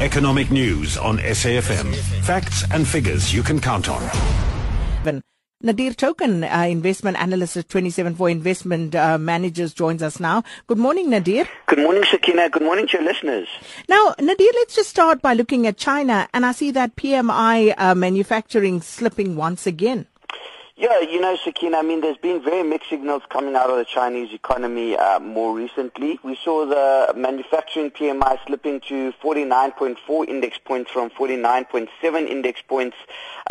Economic news on SAFM. Facts and figures you can count on. Nadir Thokan, uh, investment analyst at 27Four Investment uh, Managers, joins us now. Good morning, Nadir. Good morning, Sakina. Good morning to your listeners. Now, Nadir, let's just start by looking at China, and I see that PMI uh, manufacturing slipping once again. Yeah, you know, Sakina, I mean, there's been very mixed signals coming out of the Chinese economy uh, more recently. We saw the manufacturing PMI slipping to 49.4 index points from 49.7 index points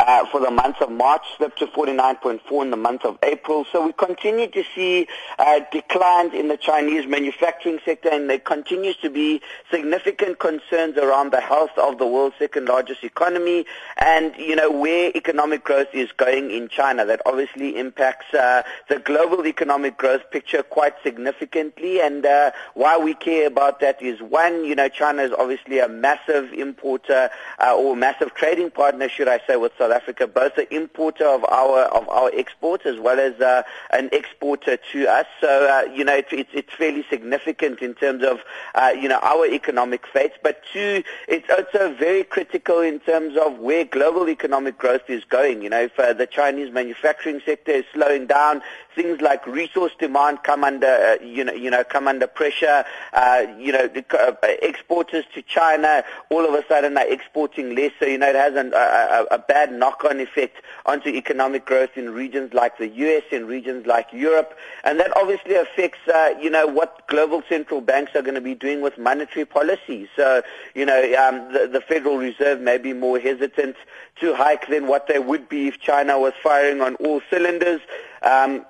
uh, for the month of March, slipped to 49.4 in the month of April. So we continue to see uh, declines in the Chinese manufacturing sector, and there continues to be significant concerns around the health of the world's second largest economy and, you know, where economic growth is going in China. That obviously impacts uh, the global economic growth picture quite significantly. And uh, why we care about that is one, you know, China is obviously a massive importer uh, or massive trading partner, should I say, with South Africa, both an importer of our of our exports as well as uh, an exporter to us. So uh, you know, it's, it's fairly significant in terms of uh, you know our economic fate. But two, it's also very critical in terms of where global economic growth is going. You know, if the Chinese manufacturing manufacturing sector is slowing down. Things like resource demand come under, uh, you know, you know, come under pressure. Uh, you know, the, uh, exporters to China all of a sudden are exporting less. So you know, it has an, a, a bad knock-on effect onto economic growth in regions like the U.S. and regions like Europe, and that obviously affects, uh, you know, what global central banks are going to be doing with monetary policy. So you know, um, the, the Federal Reserve may be more hesitant to hike than what they would be if China was firing on all cylinders. Um,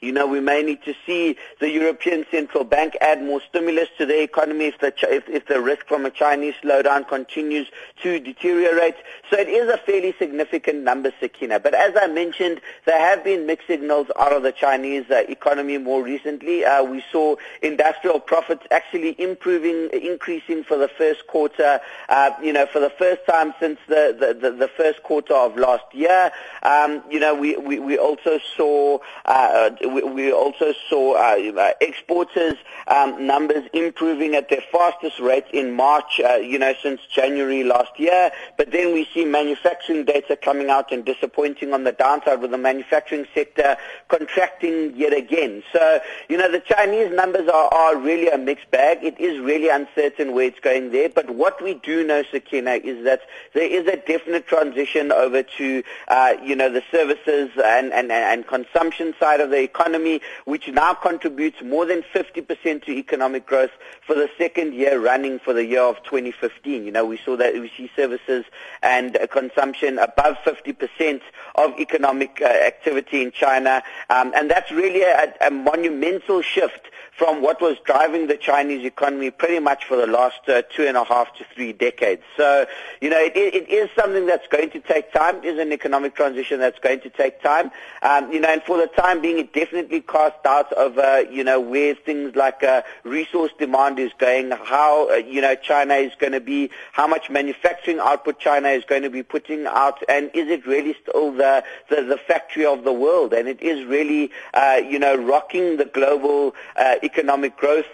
you know, we may need to see the European Central Bank add more stimulus to the economy if the, if, if the risk from a Chinese slowdown continues to deteriorate. So it is a fairly significant number, Sakina. But as I mentioned, there have been mixed signals out of the Chinese uh, economy more recently. Uh, we saw industrial profits actually improving, increasing for the first quarter, uh, you know, for the first time since the, the, the, the first quarter of last year. Um, you know, we, we, we also saw uh, we, also saw uh, exporters um, numbers improving at their fastest rate in March, uh, you know, since January last year. But then we see manufacturing data coming out and disappointing on the downside with the manufacturing sector contracting yet again. So, you know, the Chinese numbers are, are really a mixed bag. It is really uncertain where it's going there. But what we do know, Sakina, is that there is a definite transition over to, uh, you know, the services and, and, and consumption side of the economy economy, which now contributes more than 50% to economic growth for the second year running for the year of 2015. You know, we saw that we see services and consumption above 50% of economic uh, activity in China, um, and that's really a, a monumental shift from what was driving the Chinese economy pretty much for the last uh, two and a half to three decades. So, you know, it, it is something that's going to take time. It is an economic transition that's going to take time. Um, you know, and for the time being, it definitely casts doubts over, you know, where things like uh, resource demand is going, how, uh, you know, China is going to be, how much manufacturing output China is going to be putting out, and is it really still the, the, the factory of the world? And it is really, uh, you know, rocking the global uh, economic growth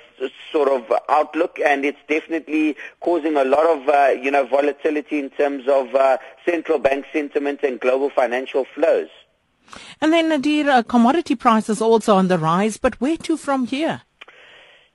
sort of outlook, and it's definitely causing a lot of uh, you know volatility in terms of uh, central bank sentiment and global financial flows. And then, Nadir, uh, commodity prices also on the rise, but where to from here?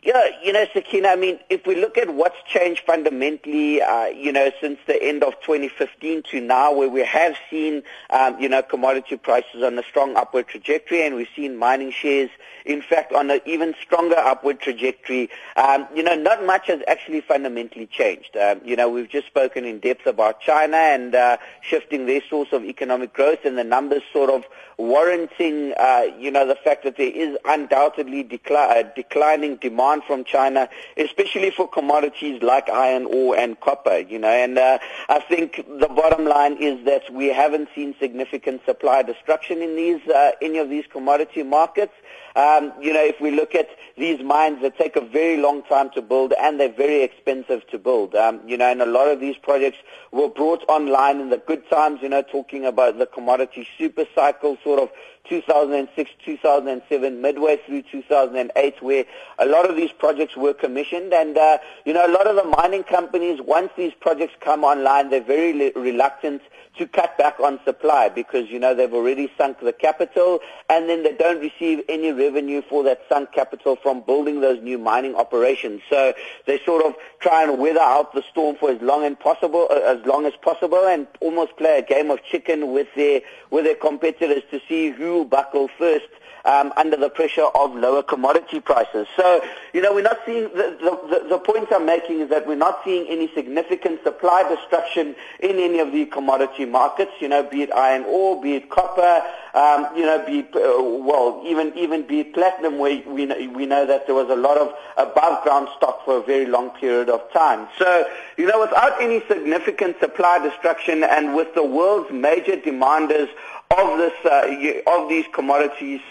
Yeah, you know, Sakina, I mean, if we look at what's changed fundamentally, uh, you know, since the end of 2015 to now, where we have seen, um, you know, commodity prices on a strong upward trajectory, and we've seen mining shares, in fact, on an even stronger upward trajectory, um, you know, not much has actually fundamentally changed. Um, you know, we've just spoken in depth about China and uh, shifting their source of economic growth, and the numbers sort of warranting, uh, you know, the fact that there is undoubtedly decli- uh, declining demand demand from China, especially for commodities like iron ore and copper, you know. And uh, I think the bottom line is that we haven't seen significant supply destruction in these uh, any of these commodity markets. Um, you know, if we look at these mines that take a very long time to build and they're very expensive to build, um, you know, and a lot of these projects were brought online in the good times, you know, talking about the commodity super cycle sort of 2006, 2007, midway through 2008, where a lot of these projects were commissioned, and uh, you know, a lot of the mining companies, once these projects come online, they're very le- reluctant to cut back on supply because you know they've already sunk the capital, and then they don't receive any revenue for that sunk capital from building those new mining operations. So they sort of try and weather out the storm for as long possible, uh, as long as possible, and almost play a game of chicken with their with their competitors to see who will buckle first um, under the pressure of lower commodity prices. So, you know, we're not seeing, the, the, the point I'm making is that we're not seeing any significant supply destruction in any of the commodity markets, you know, be it iron ore, be it copper, um, you know, be it, uh, well, even, even be it platinum, where we know, we know that there was a lot of above ground stock for a very long period of time. So, you know, without any significant supply destruction and with the world's major demanders of this, uh, of these commodities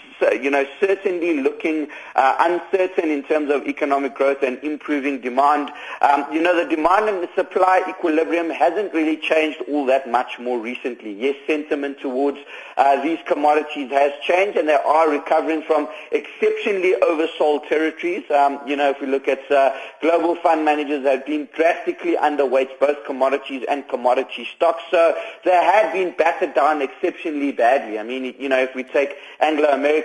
you know, certainly looking uh, uncertain in terms of economic growth and improving demand. Um, you know, the demand and the supply equilibrium hasn't really changed all that much more recently. Yes, sentiment towards uh, these commodities has changed and they are recovering from exceptionally oversold territories. Um, you know, if we look at uh, global fund managers have been drastically underweight both commodities and commodity stocks. So they have been battered down exceptionally badly. I mean, you know, if we take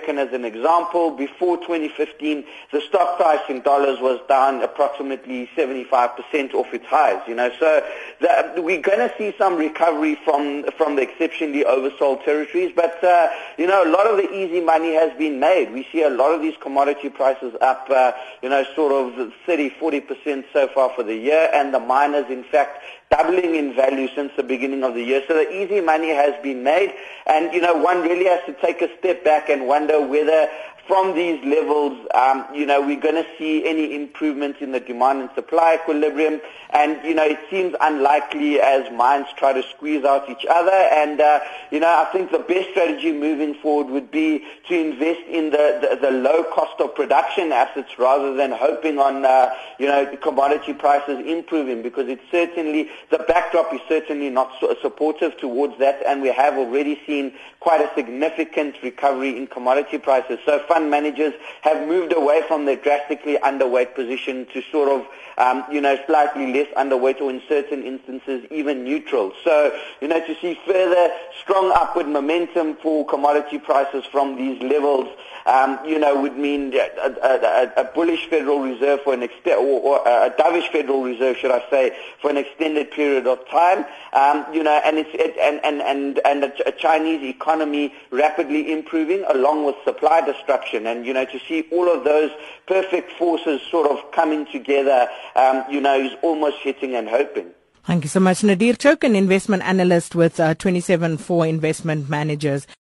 Anglo-American as an example, before 2015, the stock price in dollars was down approximately 75% off its highs. You know, so the, we're going to see some recovery from from the exceptionally oversold territories. But uh, you know, a lot of the easy money has been made. We see a lot of these commodity prices up, uh, you know, sort of 30, 40% so far for the year, and the miners, in fact, doubling in value since the beginning of the year. So the easy money has been made. And, you know, one really has to take a step back and wonder whether from these levels, um, you know, we're going to see any improvement in the demand and supply equilibrium. And, you know, it seems unlikely as mines try to squeeze out each other. And, uh, you know, I think the best strategy moving forward would be to invest in the, the, the low cost of production assets rather than hoping on, uh, you know, commodity prices improving because it's certainly, the backdrop is certainly not supportive towards that. And we have already seen quite a significant recovery in commodity prices. So fund managers have moved away from their drastically underweight position to sort of, um, you know, slightly less underweight or in certain instances even neutral. So, you know, to see further strong upward momentum for commodity prices from these levels, um, you know, would mean a, a, a, bullish Federal Reserve for an extent, or, or, a dovish Federal Reserve, should I say, for an extended period of time. Um, you know, and it's it, and and and and a Chinese economy rapidly improving along with supply destruction and, you know, to see all of those perfect forces sort of coming together, um, you know, is almost hitting and hoping. Thank you so much. Nadir Thokan, investment analyst with uh, 27Four investment managers.